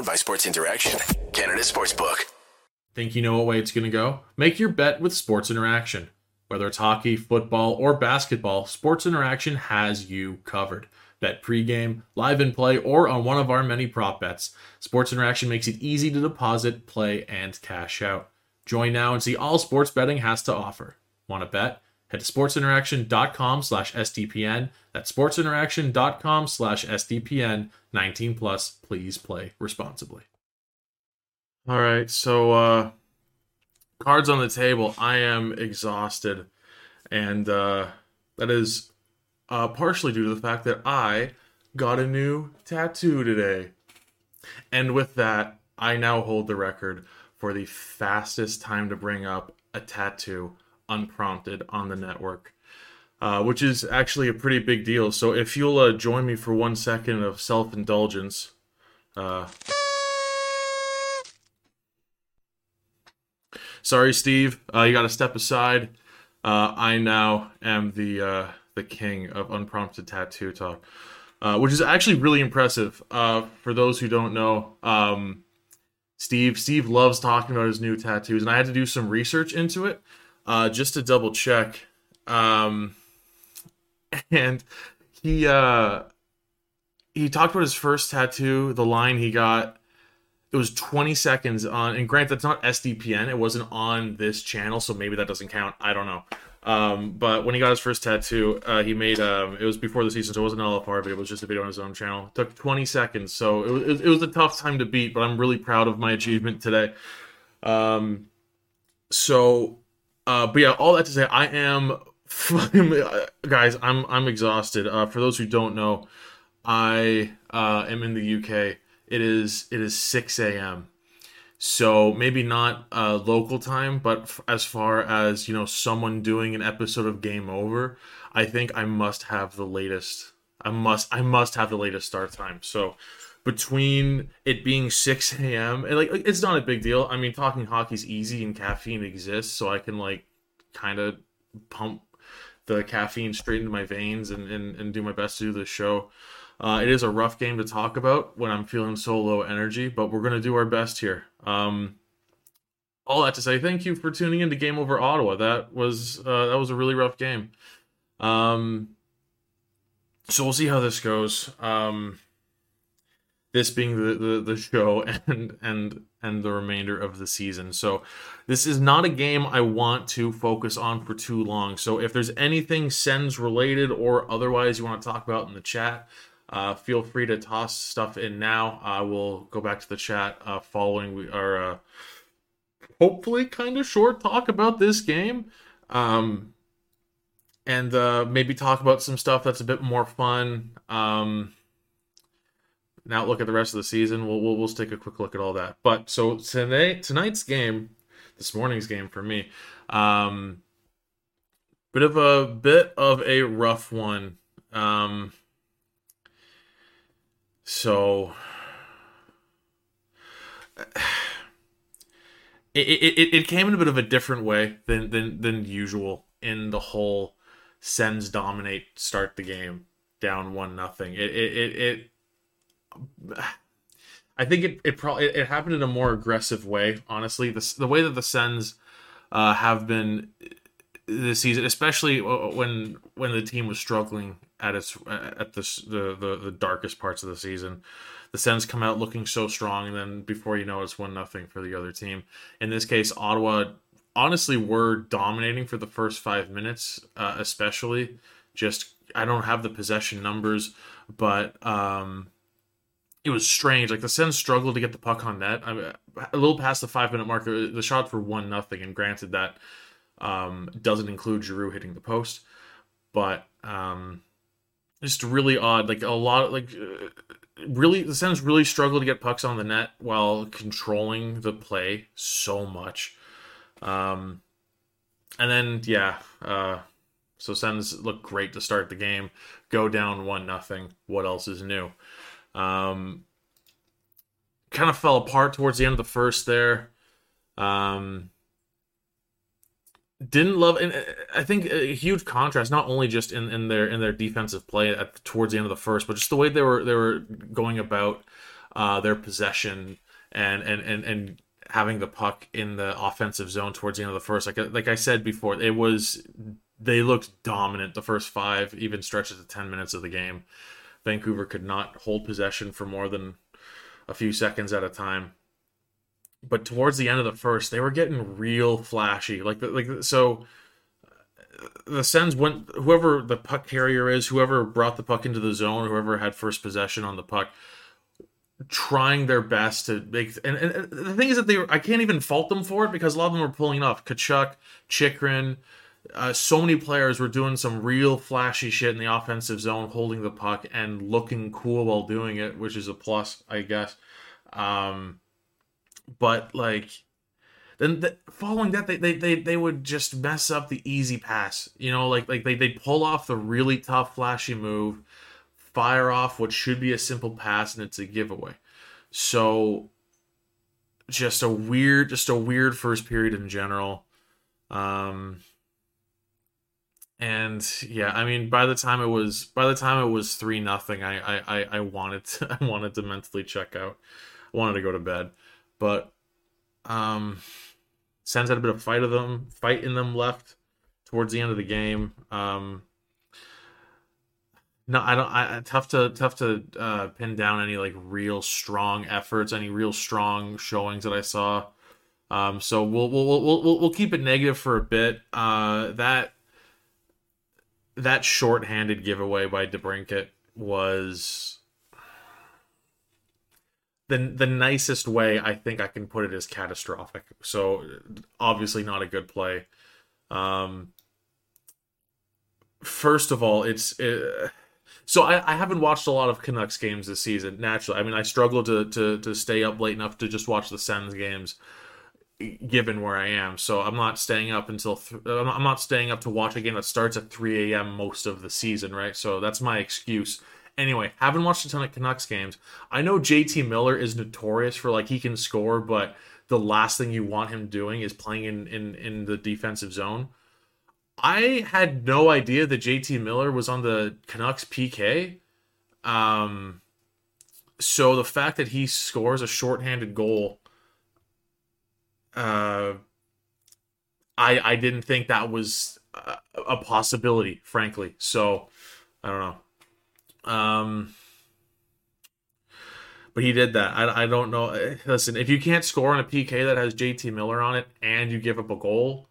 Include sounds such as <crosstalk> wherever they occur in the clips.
Powered by Sports Interaction, Canada Sportsbook. Think you know what way it's going to go? Make your bet with Sports Interaction. Whether it's hockey, football, or basketball, Sports Interaction has you covered. Bet pregame, live in play, or on one of our many prop bets. Sports Interaction makes it easy to deposit, play, and cash out. Join now and see all sports betting has to offer. Want to bet? Head to sportsinteraction.com slash SDPN. That's sportsinteraction.com slash SDPN. 19 plus. Please play responsibly. All right, so uh cards on the table. I am exhausted, and uh that is uh partially due to the fact that I got a new tattoo today. And with that, I now hold the record for the fastest time to bring up a tattoo unprompted on the network. Uh, which is actually a pretty big deal. So if you'll uh, join me for one second of self indulgence. Uh, sorry, Steve. Uh, you got to step aside. Uh, I now am the uh, the king of unprompted tattoo talk, which is actually really impressive. For those who don't know, um, Steve Steve loves talking about his new tattoos, and I had to do some research into it uh, just to double check. Um, <laughs> and he uh, he talked about his first tattoo, the line he got. It was 20 seconds on and grant that's not sdpn it wasn't on this channel so maybe that doesn't count. I don't know. Um, but when he got his first tattoo uh, he made um, it was before the season so it wasn't all lfr but it. Was just a video on his own channel. It took 20 seconds so it was, it was a tough time to beat but i'm really proud of my achievement today. Um, so uh, but yeah all that to say i am <laughs> guys i'm i'm exhausted uh, for those who don't know i uh, am in the uk it is it is 6 a.m. So maybe not uh, local time, but f- as far as you know, someone doing an episode of Game Over, I think I must have the latest. I must I must have the latest start time. So between it being 6 a.m. and like it's not a big deal. I mean, talking hockey's easy and caffeine exists, so I can like kind of pump the caffeine straight into my veins and, and, and do my best to do the show. Uh, it is a rough game to talk about when I'm feeling so low energy, but we're going to do our best here. Um, all that to say, thank you for tuning in to Game Over Ottawa. That was uh, that was a really rough game. Um, so we'll see how this goes. Um, this being the, the, the show <laughs> and and and the remainder of the season. So this is not a game I want to focus on for too long. So if there's anything Sens related or otherwise you want to talk about in the chat, uh, feel free to toss stuff in now. I will go back to the chat uh, following our uh, hopefully kind of short talk about this game. Um, and uh, maybe talk about some stuff that's a bit more fun. Um, now look at the rest of the season. We'll, we'll, we'll take a quick look at all that. But so today, tonight's game, this morning's game for me, um, bit of a bit of a rough one. Um, so <sighs> it, it, it came in a bit of a different way than, than, than usual in the whole Sens dominate, start the game down one nothing. It, it, it, it I think it it probably it, happened in a more aggressive way. Honestly, the the way that the Sens uh, have been this season, especially when when the team was struggling at its at this the, the the darkest parts of the season. The Sens come out looking so strong, and then before you know, it's one nothing for the other team. In this case, Ottawa honestly were dominating for the first five minutes, uh, especially. Just I don't have the possession numbers, but um, it was strange. Like the Sens struggled to get the puck on net. I mean, a little past the five minute marker, the shots were one nothing, and granted that um, doesn't include Giroux hitting the post, but um, just really odd. Like a lot of like uh, really the Sens really struggled to get pucks on the net while controlling the play so much. Um, and then yeah, uh, so Sens look great to start the game. Go down one nothing. What else is new? Um, kind of fell apart towards the end of the first there. Um, didn't love and uh, I think a huge contrast not only just in, in their in their defensive play at towards the end of the first but just the way they were they were going about uh, their possession and and and and having the puck in the offensive zone towards the end of the first. Like like I said before, it was they looked dominant the first five, even stretches of ten minutes of the game. Vancouver could not hold possession for more than a few seconds at a time. But towards the end of the first, they were getting real flashy. Like like so the Sens went whoever the puck carrier is, whoever brought the puck into the zone, whoever had first possession on the puck, trying their best to make. And, and the thing is that they, I can't even fault them for it because a lot of them were pulling off. Tkachuk, Chychrun, uh, so many players were doing some real flashy shit in the offensive zone, holding the puck and looking cool while doing it, which is a plus, I guess. Um, but like then the, following that they, they they they would just mess up the easy pass you know like like they they pull off the really tough flashy move fire off what should be a simple pass and it's a giveaway so just a weird just a weird first period in general um and yeah i mean by the time it was by the time it was three nothing I, I i wanted to, <laughs> i wanted to mentally check out i wanted to go to bed but um Sens had a bit of fight of them, fight in them left towards the end of the game. Um, no, I don't. I tough to tough to uh, pin down any like real strong efforts, any real strong showings that I saw. Um, so we'll we'll we'll we'll, we'll keep it negative for a bit. Uh, that that short-handed giveaway by DeBrincat was the the nicest way I think I can put it is catastrophic. So obviously not a good play. Um, first of all, it's it, so I, I haven't watched a lot of Canucks games this season. Naturally, I mean I struggle to to to stay up late enough to just watch the Sens games, given where I am. So I'm not staying up until th- I'm not staying up to watch a game that starts at 3 a.m. most of the season, right? So that's my excuse Anyway, haven't watched a ton of Canucks games. I know JT Miller is notorious for like he can score, but the last thing you want him doing is playing in in, in the defensive zone. I had no idea that JT Miller was on the Canucks PK. Um, so the fact that he scores a shorthanded goal, uh, I I didn't think that was a, possibility, frankly. So I don't know. Um, but he did that. I, I don't know. Listen, if you can't score on a PK that has JT Miller on it and you give up a goal,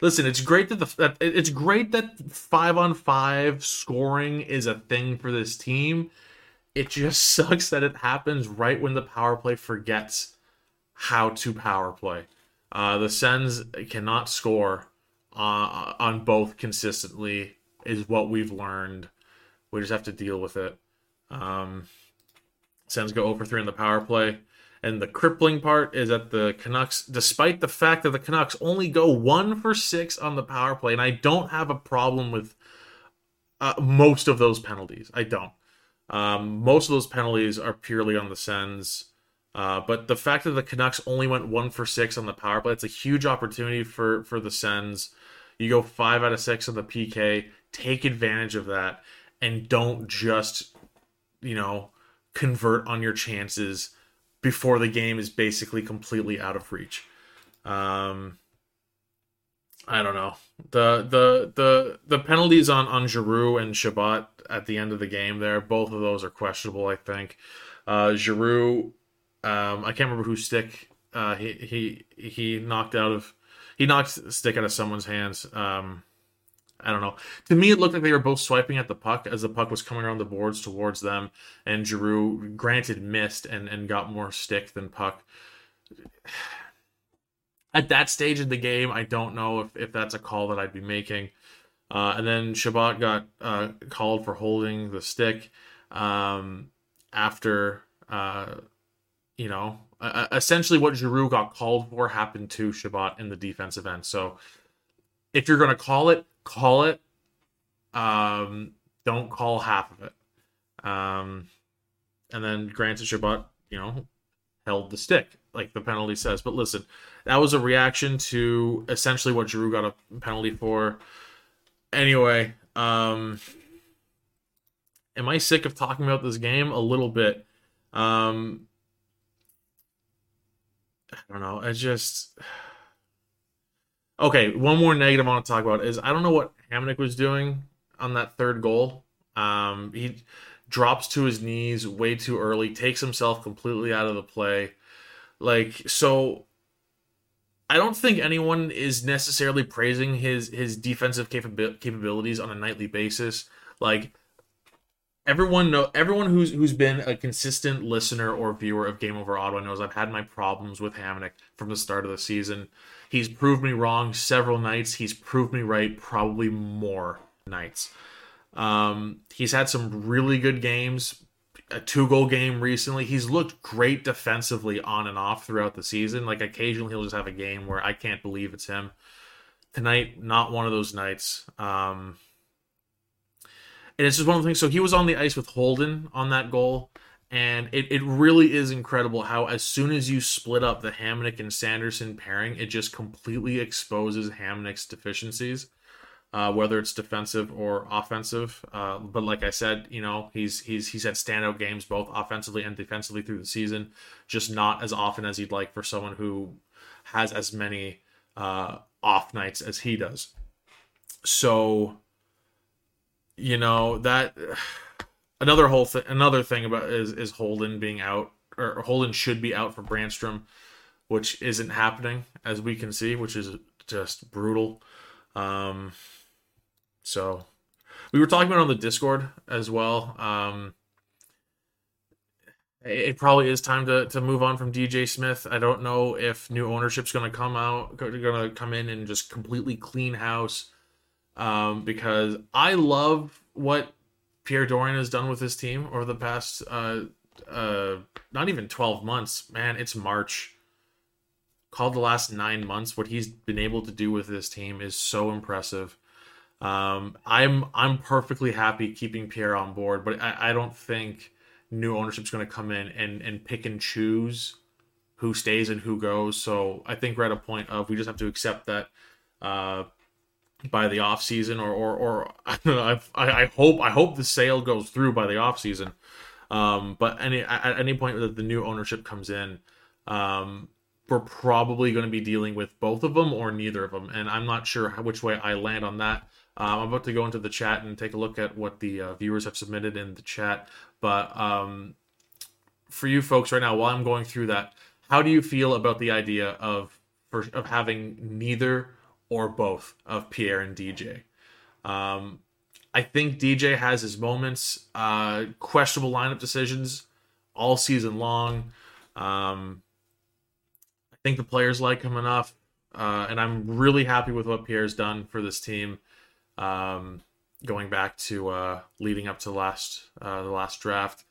listen, it's great that the it's great that five on five scoring is a thing for this team. It just <laughs> sucks that it happens right when the power play forgets how to power play. Uh, the Sens cannot score uh, on both consistently is what we've learned. We just have to deal with it. Um, Sens go over three on the power play. And the crippling part is that the Canucks, despite the fact that the Canucks only go one for six on the power play, and I don't have a problem with uh, most of those penalties. I don't. Um, most of those penalties are purely on the Sens. Uh, but the fact that the Canucks only went one for six on the power play, it's a huge opportunity for for the Sens. You go five out of six on the PK take advantage of that and don't just you know convert on your chances before the game is basically completely out of reach um i don't know the the the the penalties on on Giroux and Chabot at the end of the game there both of those are questionable i think uh Giroux um i can't remember who stick uh he he he knocked out of he knocked stick out of someone's hands um I don't know. To me, it looked like they were both swiping at the puck as the puck was coming around the boards towards them, and Giroux, granted, missed and, and got more stick than puck. At that stage of the game, I don't know if, if that's a call that I'd be making. Uh, and then Chabot got uh, called for holding the stick um, after, uh, you know, essentially what Giroux got called for happened to Chabot in the defensive end. So if you're going to call it, call it. Um, don't call half of it. Um, and then granted, Chabot, you know, held the stick like the penalty says. But listen, that was a reaction to essentially what Giroux got a penalty for. Anyway, um, am I sick of talking about this game? A little bit. Um, I don't know. It's just <sighs> okay. One more negative I want to talk about is I don't know what Hamonic was doing on that third goal. Um, he drops to his knees way too early, takes himself completely out of the play. Like so, I don't think anyone is necessarily praising his his defensive capabil- capabilities on a nightly basis. Like everyone know everyone who's who's been a consistent listener or viewer of Game Over Ottawa knows I've had my problems with Hamonic from the start of the season. He's proved me wrong several nights. He's proved me right probably more nights. Um, he's had some really good games, a two goal game recently. He's looked great defensively on and off throughout the season. Like occasionally he'll just have a game where I can't believe it's him. Tonight, not one of those nights. Um, and it's just one of the things. So he was on the ice with Holden on that goal. And it, it really is incredible how, as soon as you split up the Hamonic and Sanderson pairing, it just completely exposes Hamonic's deficiencies, uh, whether it's defensive or offensive. Uh, but like I said, you know, he's he's he's had standout games both offensively and defensively through the season, just not as often as you'd like for someone who has as many uh, off nights as he does. So you know that <sighs> another whole thing another thing about is is Holden being out or Holden should be out for Brannstrom, which isn't happening as we can see, which is just brutal. Um, so we were talking about on the Discord as well. Um, it probably is time to, to move on from DJ Smith. I don't know if new ownership's going to come out, going to come in and just completely clean house um, because I love what Pierre Dorion has done with his team over the past uh, uh, not even 12 months. Man, it's March. Called the last nine months, what he's been able to do with this team is so impressive. Um, I'm I'm perfectly happy keeping Pierre on board, but I, I don't think new ownership's going to come in and and pick and choose who stays and who goes. So I think we're at a point of we just have to accept that uh, by the off season, or or or <laughs> I don't know. I, I hope I hope the sale goes through by the off season. Um, but any at any point that the new ownership comes in, um, we're probably going to be dealing with both of them or neither of them, and I'm not sure which way I land on that. Um, I'm about to go into the chat and take a look at what the uh, viewers have submitted in the chat. But um, for you folks right now, while I'm going through that, how do you feel about the idea of for, of having neither or both of Pierre and DJ. Um, I think DJ has his moments, uh, questionable lineup decisions all season long. Um, I think the players like him enough, uh, and I'm really happy with what Pierre's done for this team. Um, going back to uh, leading up to the last uh, the last draft.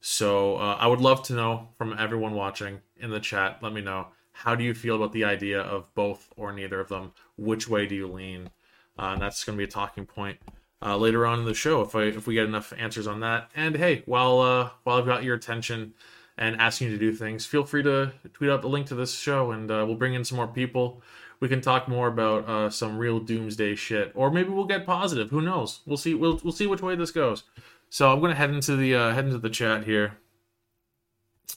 So uh, I would love to know from everyone watching in the chat. Let me know how do you feel about the idea of both or neither of them? Which way do you lean? Uh, and that's going to be a talking point uh, later on in the show if I if we get enough answers on that. And hey, while uh, while I've got your attention and asking you to do things, feel free to tweet out the link to this show, and uh, we'll bring in some more people. We can talk more about uh, some real doomsday shit, or maybe we'll get positive. Who knows? We'll see. We'll we'll see which way this goes. So I'm gonna head into the uh, head into the chat here.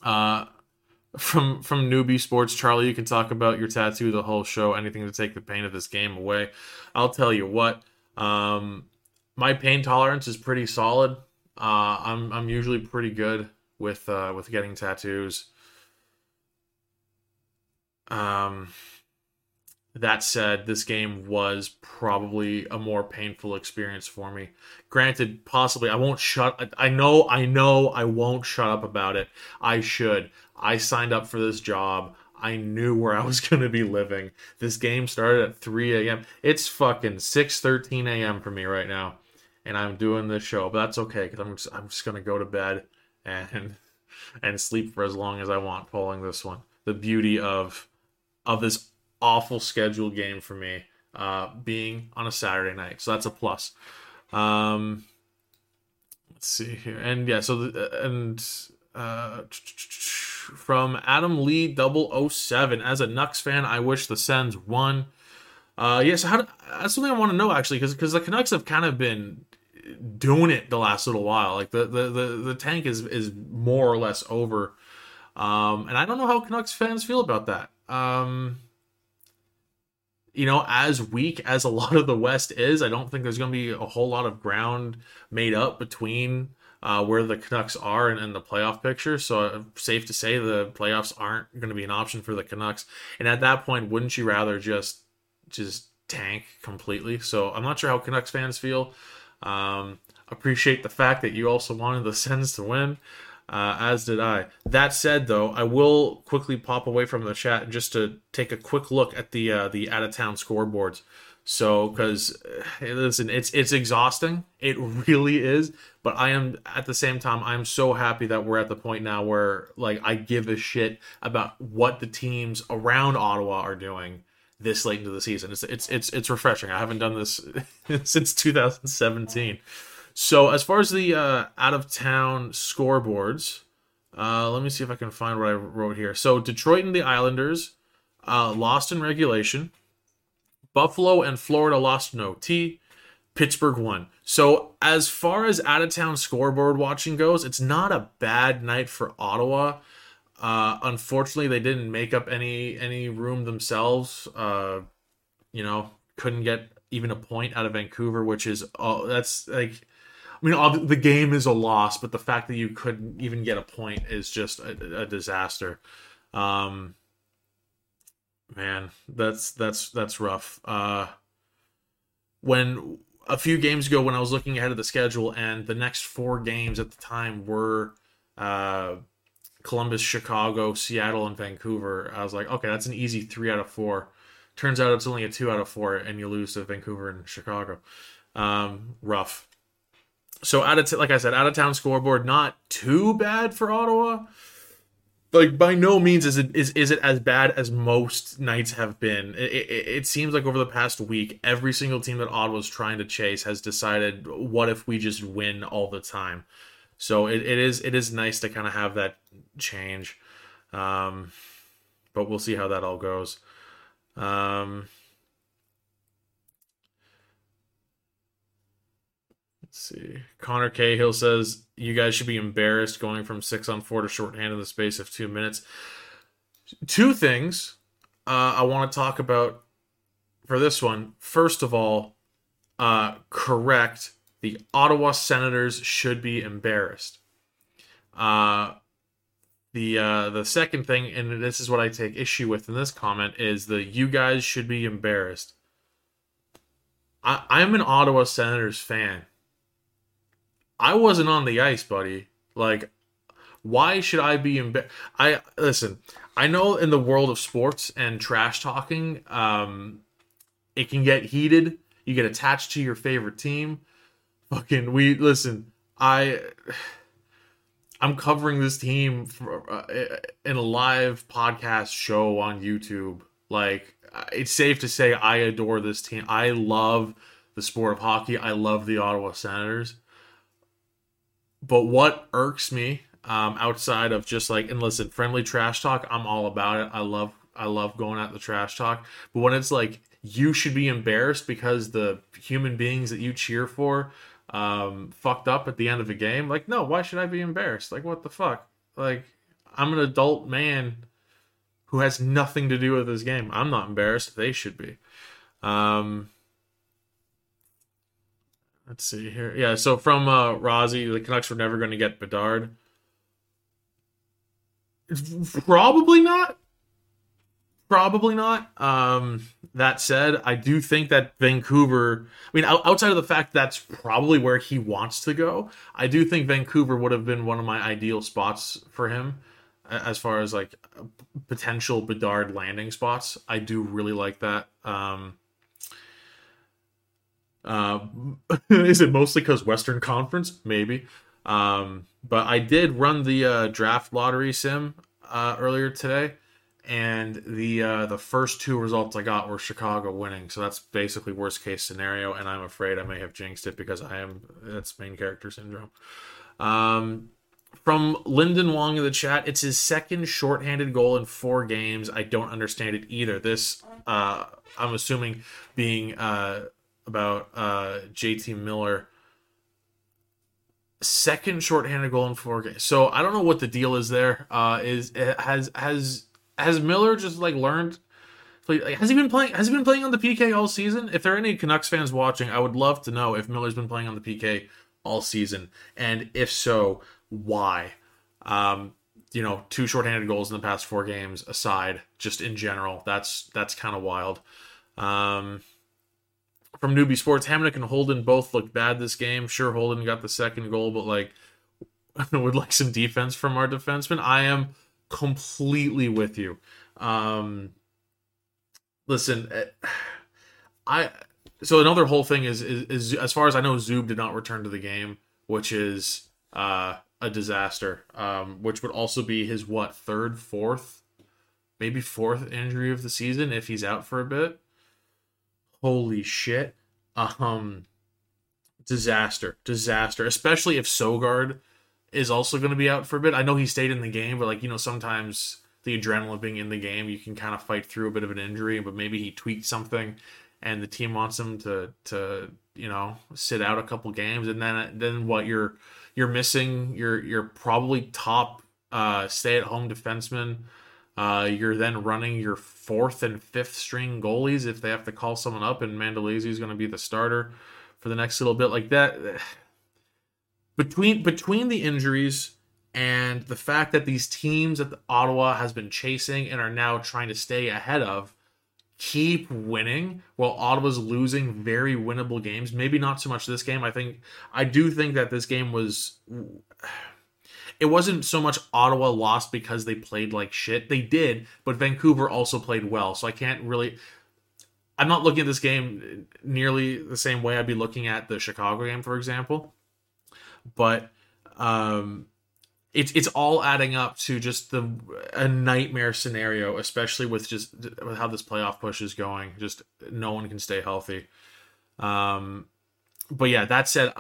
Uh, from from newbie sports charlie you can talk about your tattoo the whole show anything to take the pain of this game away i'll tell you what um my pain tolerance is pretty solid uh i'm i'm usually pretty good with uh with getting tattoos um that said, this game was probably a more painful experience for me. Granted, possibly I won't shut I know I know I won't shut up about it. I should. I signed up for this job. I knew where I was <laughs> going to be living. This game started at 3 a.m. It's fucking 6:13 a.m. for me right now, and I'm doing this show. But that's okay because I'm just, I'm just going to go to bed and <laughs> and sleep for as long as I want following this one. The beauty of of this awful scheduled game for me uh, being on a Saturday night. So that's a plus. Um, let's see here. And yeah, so the, and uh, from Adam Lee 007 as a Nucks fan, I wish the Sens won. Uh, yeah, so that's something I want to know actually, because because the Canucks have kind of been doing it the last little while. Like the the the, the tank is is more or less over. Um, and I don't know how Canucks fans feel about that. Um, you know, as weak as a <laughs> lot of the West is, I don't think there's going to be a whole lot of ground made up between uh, where the Canucks are and, and the playoff picture. So uh, safe to say the playoffs aren't going to be an option for the Canucks. And at that point, wouldn't you rather just just tank completely? So I'm not sure how Canucks fans feel. Um, appreciate the fact that you also wanted the <laughs> Sens to win uh, as did I. That said, though, I will quickly pop away from the chat just to take a quick look at the uh, the out of town scoreboards. So, because uh, listen, it's it's exhausting. It <laughs> really is. But I am at the same time, I'm so happy that we're at the point now where like I give a shit about what the teams around Ottawa are doing this late into the season. It's it's it's it's refreshing. I haven't done this <laughs> since 2017. So as far as the uh, out of town scoreboards, uh, let me see if I can find what I wrote here. So Detroit and the Islanders uh, lost in regulation. Buffalo and Florida lost in OT. Pittsburgh won. So as far as out of town scoreboard watching goes, it's not a bad night for Ottawa. Uh, unfortunately, they didn't make up any any room themselves. Uh, you know, couldn't get even a point out of Vancouver, which is oh, that's like I mean, the game is a loss, but the fact that you couldn't even get a point is just a, a disaster. Um, man, that's that's that's rough. Uh, when a few games ago, when I was looking ahead of the schedule, and the next four games at the time were uh, Columbus, Chicago, Seattle, and Vancouver, I was like, okay, that's an easy three out of four. Turns out it's only a two out of four, and you lose to Vancouver and Chicago. Um, rough so out of t- like I said, out of town scoreboard, not too bad for Ottawa. Like by no means is it is, is it as bad as most nights have been. It, it, it seems like over the past week, every single team that Ottawa's trying to chase has decided, what if we just win all the time? So it, it is it is nice to kind of have that change, um, but we'll see how that all goes. Um, see. Connor Cahill says you guys should be embarrassed going from six on four to shorthand in the space of two minutes. Two things uh, I want to talk about for this one. First of all, uh, correct. The Ottawa Senators should be embarrassed. Uh, the uh, the second thing, and this is what I take issue with in this comment, is the you guys should be embarrassed. I, I'm an Ottawa Senators fan. I wasn't on the ice, buddy. Like, why should I be in? I listen. I know in the world of sports and trash talking, um, it can get heated. You get attached to your favorite team. Fucking, we listen. I. I'm covering this team for, uh, in a live podcast show on YouTube. Like, it's safe to say I adore this team. I love the sport of hockey. I love the Ottawa Senators. But what irks me um, outside of just like and listen, friendly trash talk, I'm all about it. I love I love going at the trash talk. But when it's like you should be embarrassed because the human beings that you cheer for um, fucked up at the end of a game, like no, why should I be embarrassed? Like what the fuck? Like I'm an adult man who has nothing to do with this game. I'm not embarrassed. They should be. Um, Let's see here. Yeah, so from uh, Rozzy, the Canucks were never going to get Bedard. Probably not. Probably not. Um, that said, I do think that Vancouver. I mean, outside of the fact that's probably where he wants to go, I do think Vancouver would have been one of my ideal spots for him, as far as like potential Bedard landing spots. I do really like that. Um, uh, <laughs> is it mostly because Western Conference? Maybe. Um, but I did run the uh, draft lottery sim uh, earlier today, and the uh, the first two results I got were Chicago winning. So that's basically worst case scenario, and I'm afraid I may have jinxed it because I am that's main character syndrome. Um, from Lyndon Wong in the chat, it's his second shorthanded goal in four games. I don't understand it either. This, uh, I'm assuming, being uh, about uh, JT Miller. second shorthanded goal in four games. So I don't know what the deal is there. Uh, is has has has Miller just like learned? Like, has he been playing? Has he been playing on the PK all season? If there are any Canucks fans watching, I would love to know if Miller's been playing on the PK all season, and if so, why? Um, you know, two shorthanded goals in the past four games aside, just in general, that's that's kind of wild. Um, from Newbie Sports, Hamonic and Holden both looked bad this game. Sure, Holden got the second goal, but like <laughs> would like some defense from our defenseman. I am completely with you. Um, listen, eh, I so another whole thing is, is, is as far as I know, Zub did not return to the game, which is uh, a disaster. Um, which would also be his what third, fourth, maybe fourth injury of the season if he's out for a bit. Holy shit! Um, disaster, disaster. Especially if Sogaard is also going to be out for a bit. I know he stayed in the game, but like you know, sometimes the adrenaline of being in the game, you can kind of fight through a bit of an injury. But maybe he tweaked something, and the team wants him to to you know sit out a couple games, and then then what you're you're missing you're you're probably top uh, stay at home defenseman. Uh, you're then running your fourth and fifth string goalies if they have to call someone up, and Mandolese is going to be the starter for the next little bit. Like that, <sighs> between between the injuries and the fact that these teams that Ottawa has been chasing and are now trying to stay ahead of keep winning while Ottawa's losing very winnable games. Maybe not so much this game. I think I do think that this game was it wasn't so much Ottawa lost because they played like shit. They did, but Vancouver also played well. So I can't really I'm not looking at this game nearly the same way I'd be looking at the Chicago game, for example. But um it's it's all adding up to just the a nightmare scenario, especially with just with how this playoff push is going. Just no one can stay healthy. Um, but yeah, that said,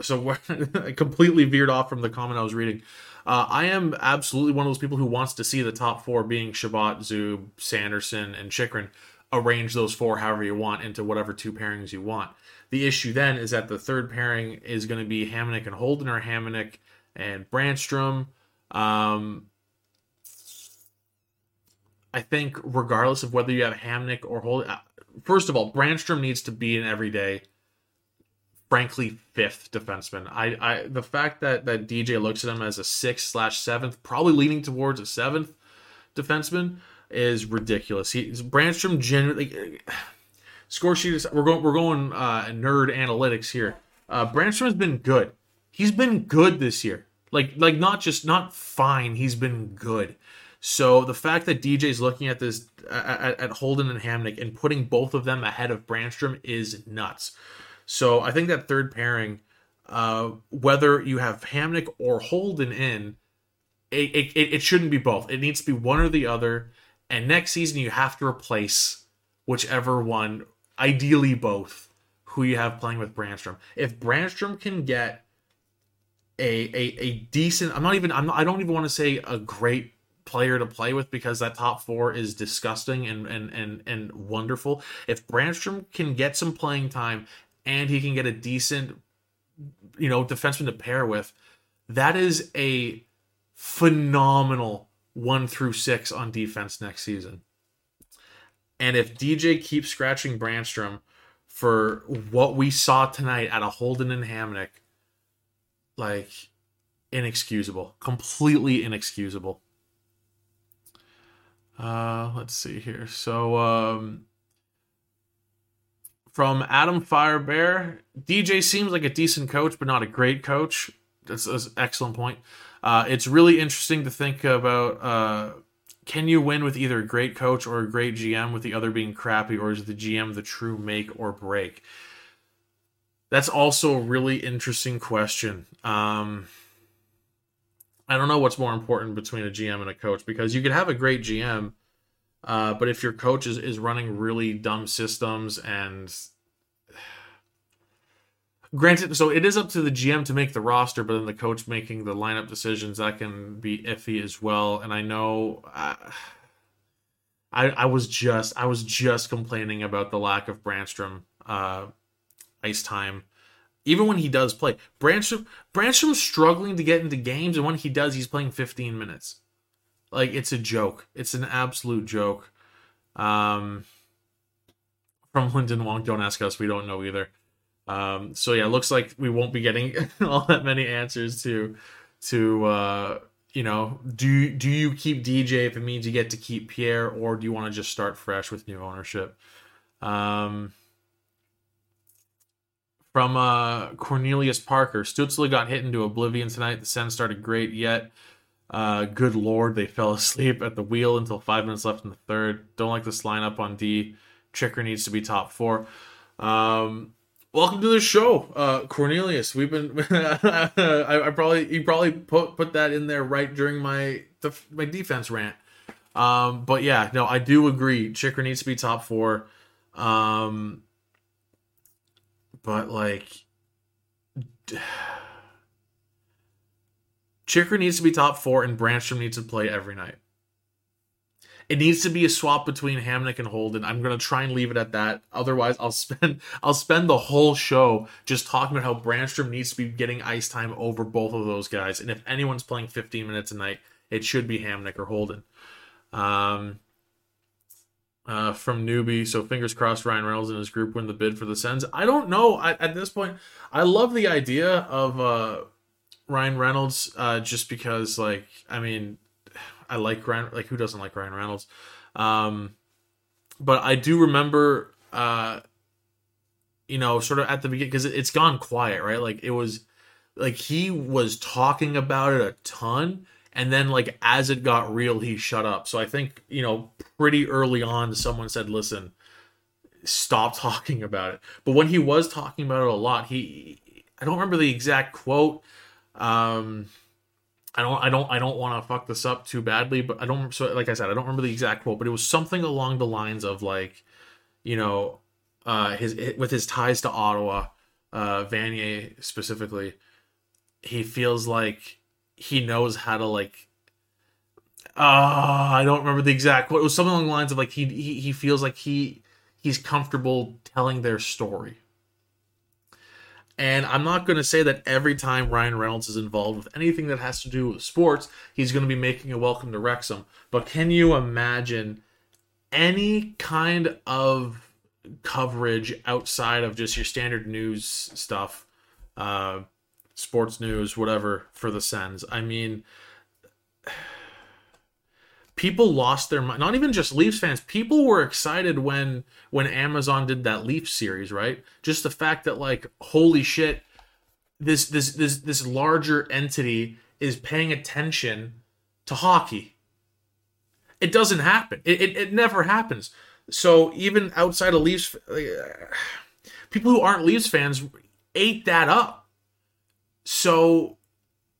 so <laughs> I completely veered off from the comment I was reading. Uh, I am absolutely one of those people who wants to see the top four being Chabot, Zub, Sanderson, and Chychrun. Arrange those four however you want into whatever two pairings you want. The issue then is that the third pairing is going to be Hamonic and Holden or Hamonic and Brannstrom. Um, I think regardless of whether you have Hamonic or Holden, uh, first of all, Brannstrom needs to be an everyday, frankly, fifth defenseman. I, I the fact that that DJ looks at him as a sixth slash seventh, probably leaning towards a seventh defenseman, is ridiculous. He Brannstrom generally <sighs> score sheet we're going we're going uh, nerd analytics here. Uh, Brannstrom has been good. He's been good this year. Like like not just not fine, he's been good. So the fact that DJ's looking at this at, at Holden and Hamonic and putting both of them ahead of Brannstrom is nuts. So I think that third pairing, uh, whether you have Hamonic or Holden in, it, it, it shouldn't be both. It needs to be one or the other. And next season you have to replace whichever one, ideally both, who you have playing with Brannstrom. If Brannstrom can get a a, a decent. I'm not even. I'm not, I don't even want to say a great player to play with because that top four is disgusting and and and and wonderful. If Brannstrom can get some playing time and he can get a decent, you know, defenseman to pair with, that is a phenomenal one through six on defense next season. And if DJ keeps scratching Brannstrom for what we saw tonight at a Holden and Hamonic, like inexcusable, completely inexcusable. Uh, let's see here. So, um, from Adam Firebear, DJ seems like a decent coach, but not a great coach. That's, that's an excellent point. Uh, it's really interesting to think about. Uh, can you win with either a great coach or a great GM, with the other being crappy, or is the GM the true make or break? That's also a really interesting question. Um, I don't know what's more important between a GM and a coach because you could have a great GM, uh, but if your coach is, is running really dumb systems and granted, so it is up to the GM to make the roster, but then the coach making the lineup decisions that can be iffy as well. And I know. Uh, I, I was just I was just complaining about the lack of Brannstrom uh, ice time Even when he does play, Brannstrom Brannstrom's struggling to get into games, and when he does, he's playing 15 minutes. Like it's a joke. It's an absolute joke. Um, from <laughs> Lyndon Wong, don't ask us. We don't know either. Um, so yeah, looks like we won't be getting <laughs> all that many answers to to uh, you know, do do you keep DJ if it means you get to keep Pierre, or do you want to just start fresh with new ownership? Um, from uh, Cornelius Parker, Stutzle got hit into oblivion tonight. The Sens started great, yet uh, good lord, they fell <laughs> asleep at the wheel until five minutes left in the third. Don't like this lineup on D. Chychrun needs to be top four. Um, welcome to the show, uh, Cornelius. We've been. <laughs> I, I, probably you probably put put that in there right during my my defense rant. Um, but yeah, no, I do agree. Chychrun needs to be top four. Um, but like. <sighs> Chychrun needs to be top four, and Brannstrom needs to play every night. It needs to be a swap between Hamonic and Holden. I'm gonna try and leave it at that. Otherwise, I'll <laughs> spend I'll spend the whole show just talking about how Brannstrom needs to be getting ice time over both of those guys. And if anyone's playing 15 minutes a night, it should be Hamonic or Holden. Um, uh, from newbie. So fingers crossed Ryan Reynolds and his group win the bid for the Sens. I don't know. I, at this point, I love the idea of uh, Ryan Reynolds uh, just because, like, I mean, I like Ryan. Like, who doesn't like Ryan Reynolds? Um, but I do remember, uh, you know, sort of at the beginning because it, it's gone quiet, right? Like it was, like he was talking about it a ton, and then like as it got real, he shut up. So I think you know, pretty early on, someone said, "Listen." Stop talking about it. But when he was talking about it a lot, he I don't remember the exact quote. Um, I don't, I don't, I don't want to fuck this up too badly, but I don't. So, like I said, I don't remember the exact quote, but it was something along the lines of like, you know, uh, his with his ties to Ottawa, uh, Vanier specifically, he feels like he knows how to like. Uh, I don't remember the exact quote. It was something along the lines of like he he, he feels like he he's comfortable telling their story and I'm not going to say that every time Ryan Reynolds is involved with anything that has to do with sports, he's going to be making a welcome to Wrexham. But can you imagine any kind of coverage outside of just your standard news stuff, uh, sports news, whatever, for the Sens? I mean, people lost their mind. Not even just Leafs fans. People were excited when when Amazon did that Leaf series, right? Just the fact that like, holy shit, this this this this larger entity is paying attention to hockey. It doesn't happen. It it, it never happens. So even outside of Leafs, <sighs> people who aren't Leafs fans ate that up. So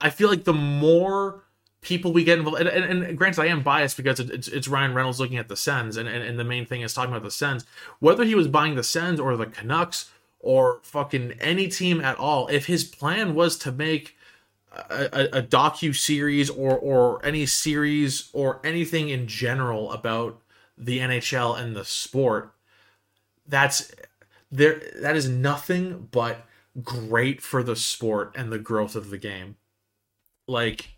I feel like the more people we get involved and, and, and, granted i am biased because it's, it's ryan reynolds looking at the sens and, and, and the main thing is talking about the sens. Whether he was buying the sens or the canucks or fucking any team at all if his plan was to make a, a, a docu series or or any series or anything in general about the nhl and the sport that's there that is nothing but great for the sport and the growth of the game. Like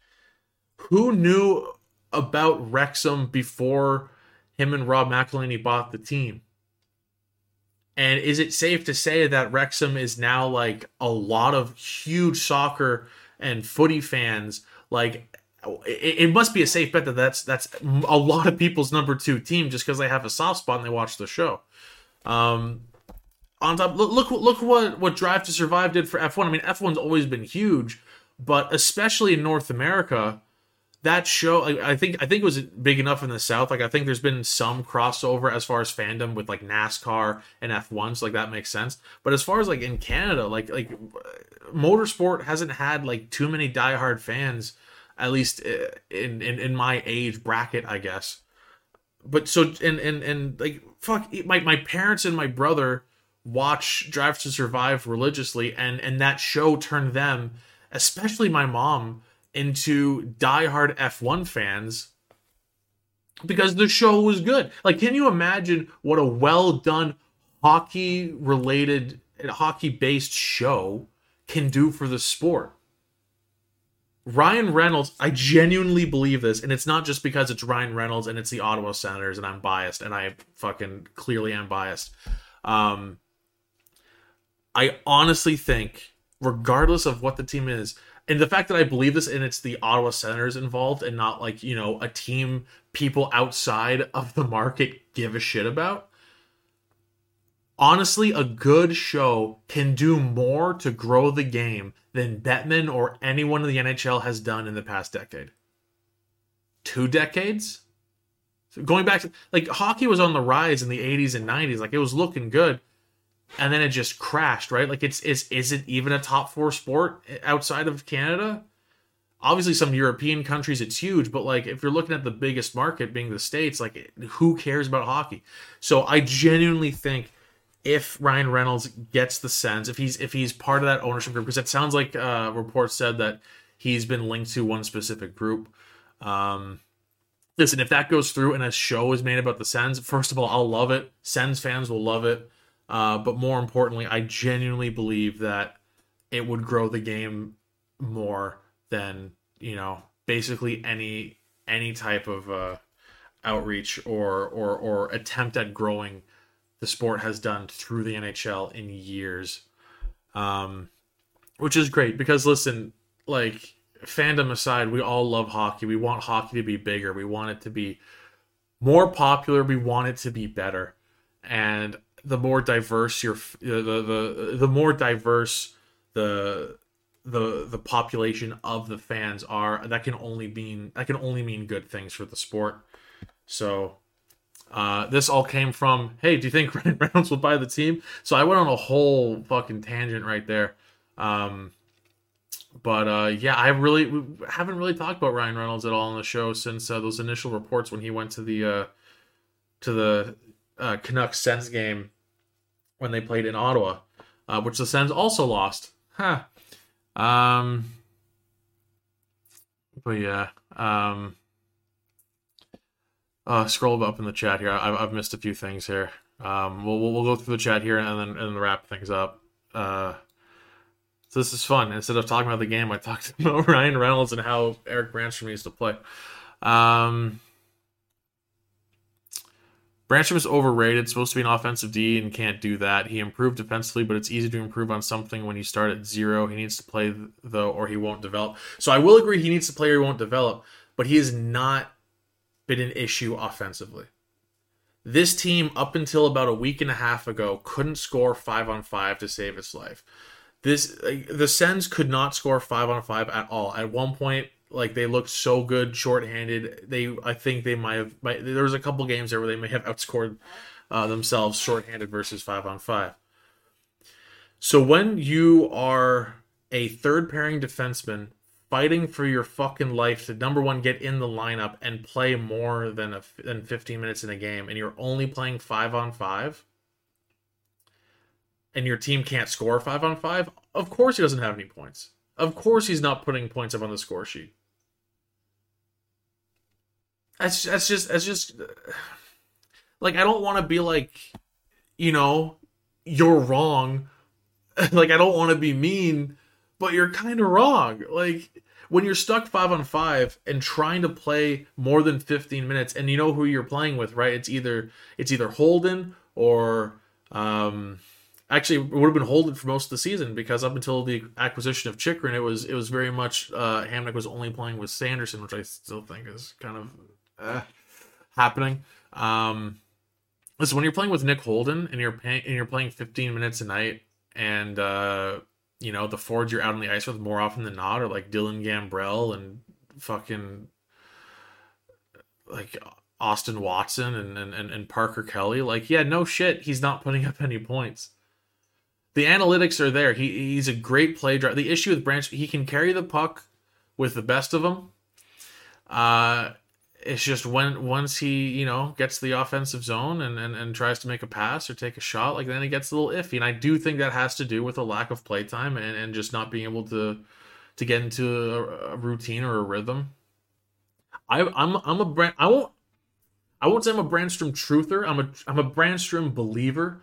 who knew about Wrexham before him and Rob McElhenney bought the team? And is it safe to say that Wrexham is now like a lot of huge soccer and footy fans? Like, it, must be a safe bet that that's that's a lot of people's number two team just because they have a soft spot and they watch the show. Um, on top, look look look what what Drive to Survive did for F1. I mean, F1's always been huge, but especially in North America, that show I, think I think it was big enough in the South. Like I think there's been some crossover as far as fandom with like NASCAR and F1, so like that makes sense. But as far as like in Canada, like like motorsport hasn't had like too many diehard fans, at least uh, in in, in my age bracket, I guess. But so and and and like fuck, my my parents and my brother watch Drive to Survive religiously, and and that show turned them, especially my mom into diehard F1 fans because the show was good. Like, can you imagine what a well done hockey related, hockey based show can do for the sport. Ryan Reynolds, I genuinely believe this, and it's not just because it's Ryan Reynolds and it's the Ottawa Senators, and I'm biased, and I fucking clearly am biased. Um, I honestly think, regardless of what the team is, and the fact that I believe this and it's the Ottawa Senators involved and not like, you know, a team people outside of the market give a shit about. Honestly, a good show can do more to grow the game than Bettman or anyone in the NHL has done in the past decade. Two decades? So going back to like hockey was on the rise in the 80s and 90s, like it was looking good and then it just crashed, right? Like it's is is it even a top four sport outside of Canada? Obviously, some European countries it's huge, but like if you're looking at the biggest market being the states, like who cares about hockey? So I genuinely think if Ryan Reynolds gets the sense, if he's if he's part of that ownership group, because it sounds like uh, reports said that he's been linked to one specific group. Um, listen, if that goes through and a show is made about the Sens, first of all, I'll love it. Sens fans will love it. Uh, but more importantly, I genuinely believe that it would grow the game more than you know basically any any type of uh, outreach or or or attempt at growing the sport has done through the NHL in years. Um, which is great because listen, like fandom aside, we all love hockey. We want hockey to be bigger. We want it to be more popular. We want it to be better. And the more diverse your the the the more diverse the the the population of the fans are that can only mean that can only mean good things for the sport. So uh, this all came from hey do you think <laughs> Ryan Reynolds will buy the team? So I went on a whole fucking tangent right there. Um, but uh, yeah I really haven't really talked about Ryan Reynolds at all on the show since uh, those initial reports when he went to the uh, to the uh, Canucks Sens game when they played in Ottawa, uh, which the Sens also lost. Huh. Um. But yeah. Um. Uh, scroll up in the chat here. I've, I've missed a few things here. Um, we'll, we'll go through the chat here and then and wrap things up. Uh, so this is fun. Instead of talking about the game, I talked <laughs> about Ryan Reynolds and how Erik Brannstrom used to play. Um, Brannstrom is overrated, supposed to be an offensive D and can't do that. He improved defensively, but it's easy to improve on something when you start at zero. He needs to play, though, or he won't develop. So I will agree he needs to play or he won't develop, but he has not been an issue offensively. This team, up until about a week and a half ago, couldn't score five on five to save its life. This the Sens could not score five on five at all. At one point, like they looked so good shorthanded. They I think they might have might, there was a couple games there where they may have outscored uh, themselves shorthanded versus five on five. So when you are a third pairing defenseman fighting for your fucking life to number one get in the lineup and play more than a, than 15 minutes in a game and you're only playing 5 on 5 and your team can't score 5 on 5 of course he doesn't have any points of course he's not putting points up on the score sheet that's that's just that's just like I don't want to be like, you know, you're wrong. <laughs> like I don't want to be mean, but you're kind of wrong. Like when you're stuck five on five and trying to play more than 15 minutes, and you know who you're playing with, right? It's either it's either Holden or um, actually it would have been Holden for most of the season because up until the acquisition of Chychrun, it was it was very much uh, Hamonic was only playing with Sanderson, which I still think is kind of uh, happening. Um, listen, when you're playing with Nick Holden and you're paying and you're playing 15 minutes a night, and uh, you know the forwards you're out on the ice with more often than not are like Dylan Gambrell and fucking like Austin Watson and, and, and Parker Kelly. Like, yeah, no shit, he's not putting up any points. The analytics are there. He he's a great play driver. The issue with Branch, he can carry the puck with the best of them. Uh, it's just when once he you know gets the offensive zone and, and and tries to make a pass or take a shot like then it gets a little iffy. And i do think that has to do with a lack of play time and, and just not being able to to get into a, a routine or a rhythm. I i'm i'm a brand i won't i won't say i'm a Brannstrom truther. I'm a i'm a Brannstrom believer.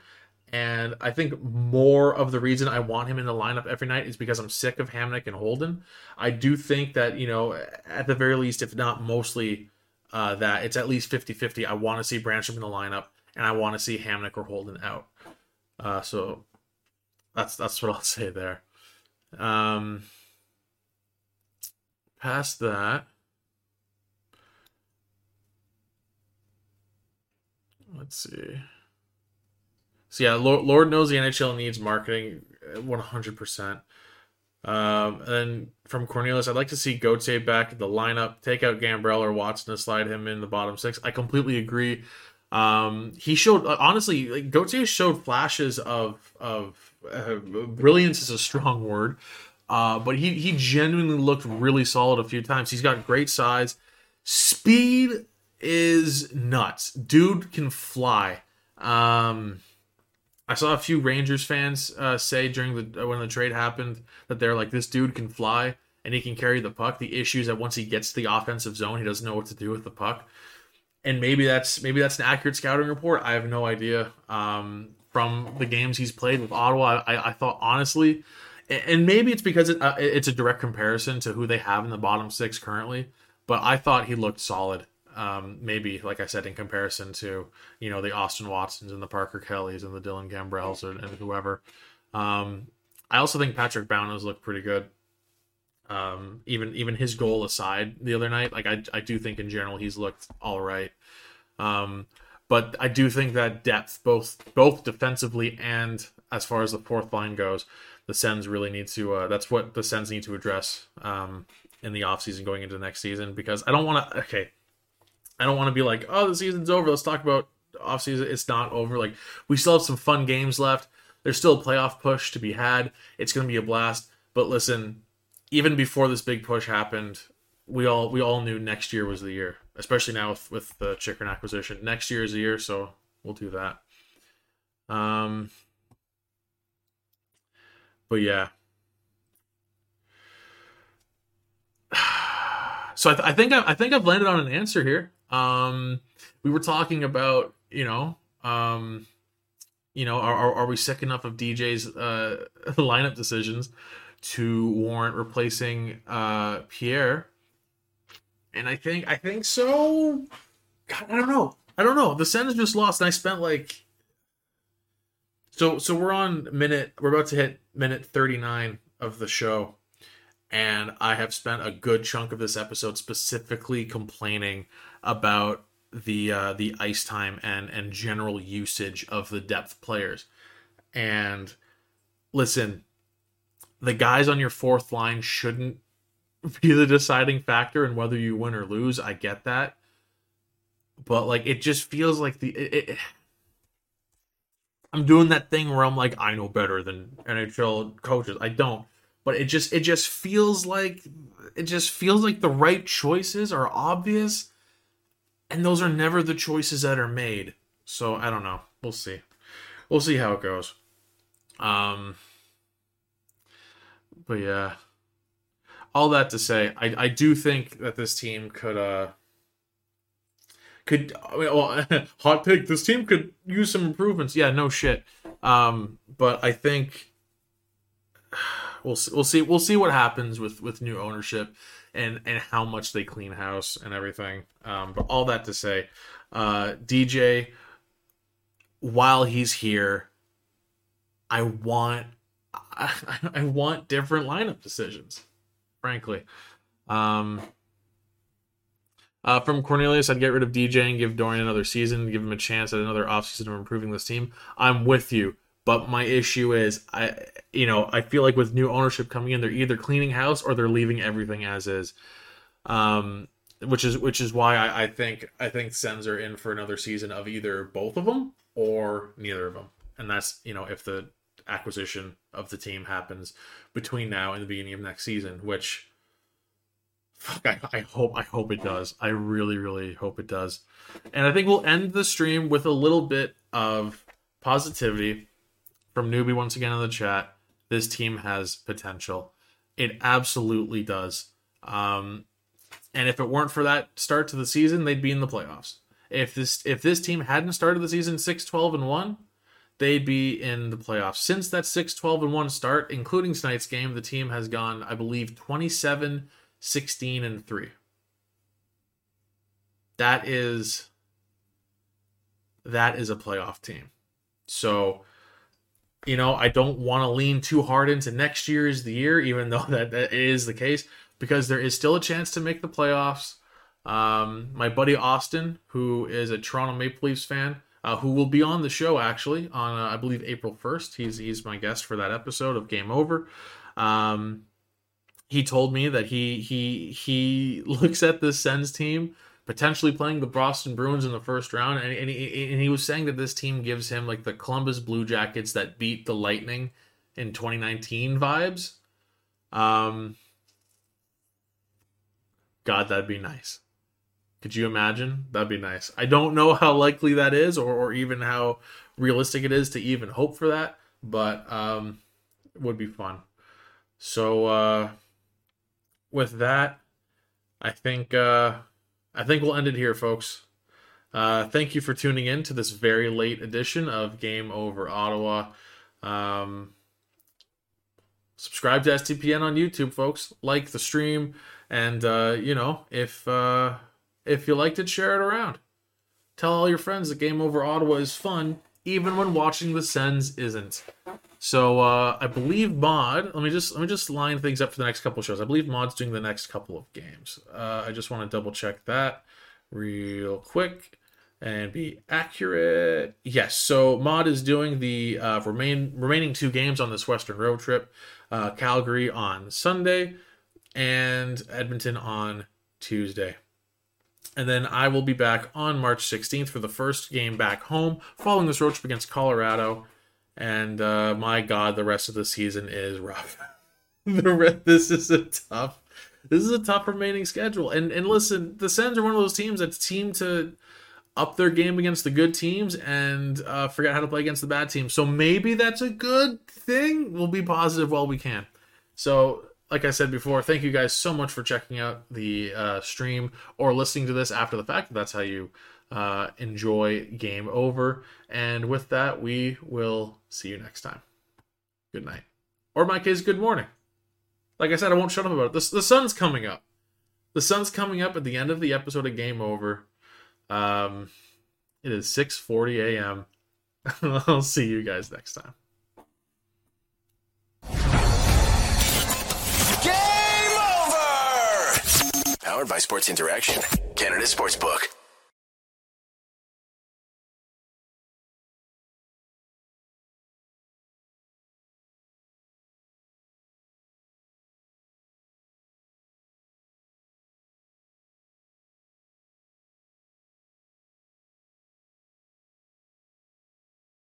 And I think more of the reason I want him in the lineup every night is because I'm sick of Hamonic and Holden. I do think that, you know, at the very least, if not mostly uh, that, it's at least 50 50. I want to see Brannstrom in the lineup and I want to see Hamonic or Holden out. Uh, so that's that's what I'll <laughs> say there. Um, past that, let's see. So yeah, Lord, knows the NHL needs marketing, uh, one hundred percent. Um, and then from Cornelius, I'd like to see Gauthier back the lineup. Take out Gambrell or Watson to slide him in the bottom six. I completely agree. Um, he showed uh, honestly, like Gauthier showed flashes of of uh, brilliance is a strong word, uh, but he he genuinely looked really solid a few times. He's got great size, speed is nuts. Dude can fly. Um, I saw a few Rangers fans uh, say during the when the trade happened that they're like, this dude can fly and he can carry the puck. The issue is that once he gets to the offensive zone, he doesn't know what to do with the puck. And maybe that's maybe that's an accurate scouting report. I have no idea. Um, from the games he's played with Ottawa, I, I thought honestly, and maybe it's because it, uh, it's a direct comparison to who they have in the bottom six currently. But I thought he looked solid um, maybe, like I said, in comparison to you know the Austin Watsons and the Parker Kellys and the Dylan Gambrells and, and whoever. Um, I also think Patrick Baunos looked pretty good. Um, even even his goal aside the other night, like I I do think in general he's looked all right. Um, but I do think that depth, both both defensively and as far as the fourth line goes, the Sens really need to. Uh, that's what the Sens need to address um, in the offseason going into the next season because I don't want to. Okay, I don't want to be like, oh, the season's over. Let's talk about off season. It's not over. Like we still have some fun games left. There's still a playoff push to be had. It's going to be a blast. But listen, even before this big push happened, we all we all knew next year was the year. Especially now with, with the Chychrun acquisition. Next year is the year, so we'll do that. Um, but yeah. <sighs> So I, th- I think I, I think I've landed on an answer here. Um, we were talking about, you know, um, you know, are, are, we sick enough of DJ's uh, <laughs> lineup decisions to warrant replacing uh, Pierre? And I think I think so. God, I don't know. I don't know. The Sens just lost, and I spent like so so we're on minute we're about to hit minute 39 of the show and I have spent a good chunk of this episode specifically complaining about the uh, the ice time and and general usage of the depth players. And listen, the guys on your fourth line shouldn't be the deciding factor in whether you win or lose. I get that, but like it just feels like the it, it, I'm doing that thing where I'm like I know better than NHL coaches. I don't but it just it just feels like it just feels like the right choices are obvious and those are never the choices that are made. So i don't know. We'll see. We'll see how it goes. Um but yeah. All that to say i i do think that this team could uh could well <laughs> hot pick this team could use some improvements. Yeah no shit. Um but i think we'll we'll see we'll see what happens with with new ownership and and how much they clean house and everything. Um, but all that to say, uh, DJ, while he's here, I want I, <laughs> I want different lineup decisions, frankly. Um, uh, from Cornelius, I'd get rid of DJ and give Dorion another season, give him a chance at another offseason of improving this team. I'm with you. But my issue is, I you know I feel like with new ownership coming in, they're either cleaning house or they're leaving everything as is. Um, which is which is why I, I think I think Sens are in for another season of either both of them or neither of them, and that's you know if the acquisition of the team happens between now and the beginning of next season, which fuck, I, I hope I hope it does. I really really hope it does, and I think we'll end the stream with a little bit of positivity from newbie once again in the chat. This team has potential. It absolutely does. Um, and if it weren't for that start to the season, they'd be in the playoffs. If this if this team hadn't started the season 6 12 and 1, they'd be in the playoffs. Since that 6 12 and 1 start, including tonight's game, the team has gone, I believe, 27 16 and 3. That is that is a playoff team. So, you know, I don't want to lean too hard into next year is the year, even though <laughs> that, that is the case, because there is still a chance to make the playoffs. Um, my buddy Austin, who is a Toronto Maple Leafs fan, uh, who will be on the show actually on uh, I believe April first. He's he's my guest for that episode of Game Over. Um, he told me that he he he <laughs> looks at this Sens team potentially playing the Boston Bruins in the first round, and, and, he, and he was saying that this team gives him like the Columbus Blue Jackets that beat the Lightning in 2019 vibes. Um, God, that'd be nice. Could you imagine? That'd be nice. I don't know how likely that is, or, or even how realistic it is to even hope for that, but um, it would be fun. So, uh, with that, I think uh, I think we'll end it here, folks. Uh, thank you for tuning in to this very late edition of Game Over Ottawa. Um, subscribe to SDPN on YouTube, folks. Like the stream, and uh, you know if uh, if you liked it, share it around. Tell all your friends that Game Over Ottawa is fun, even when watching the Sens isn't. So uh, I believe Maude. Let me just let me just line things up for the next couple shows. I believe Maude's doing the next couple of games. Uh, I just want to double check that real quick and be accurate. Yes, so Maude is doing the uh, remain remaining two games on this Western road trip. Uh, Calgary on Sunday and Edmonton on Tuesday. And then I will be back on March 16th for the first game back home, following this road trip against Colorado and uh, my God, the rest of the season is rough. <laughs> the re- this is a tough, this is a tough remaining schedule. And and listen, the Sens are one of those teams that seem to up their game against the good teams and uh, forget how to play against the bad teams. So maybe that's a good thing. We'll be positive while we can. So, like I said before, thank you guys so much for checking out the uh, stream or listening to this after the fact. That's how you uh, enjoy Game Over. And with that, we will see you next time. Good night. Or my case, good morning. Like I said, I won't shut up about it. The, the sun's coming up. The sun's coming up at the end of the episode of Game Over. Um, it is 6.40 a.m. <laughs> I'll see you guys next time. Game over! Powered by Sports Interaction, Canada Sportsbook.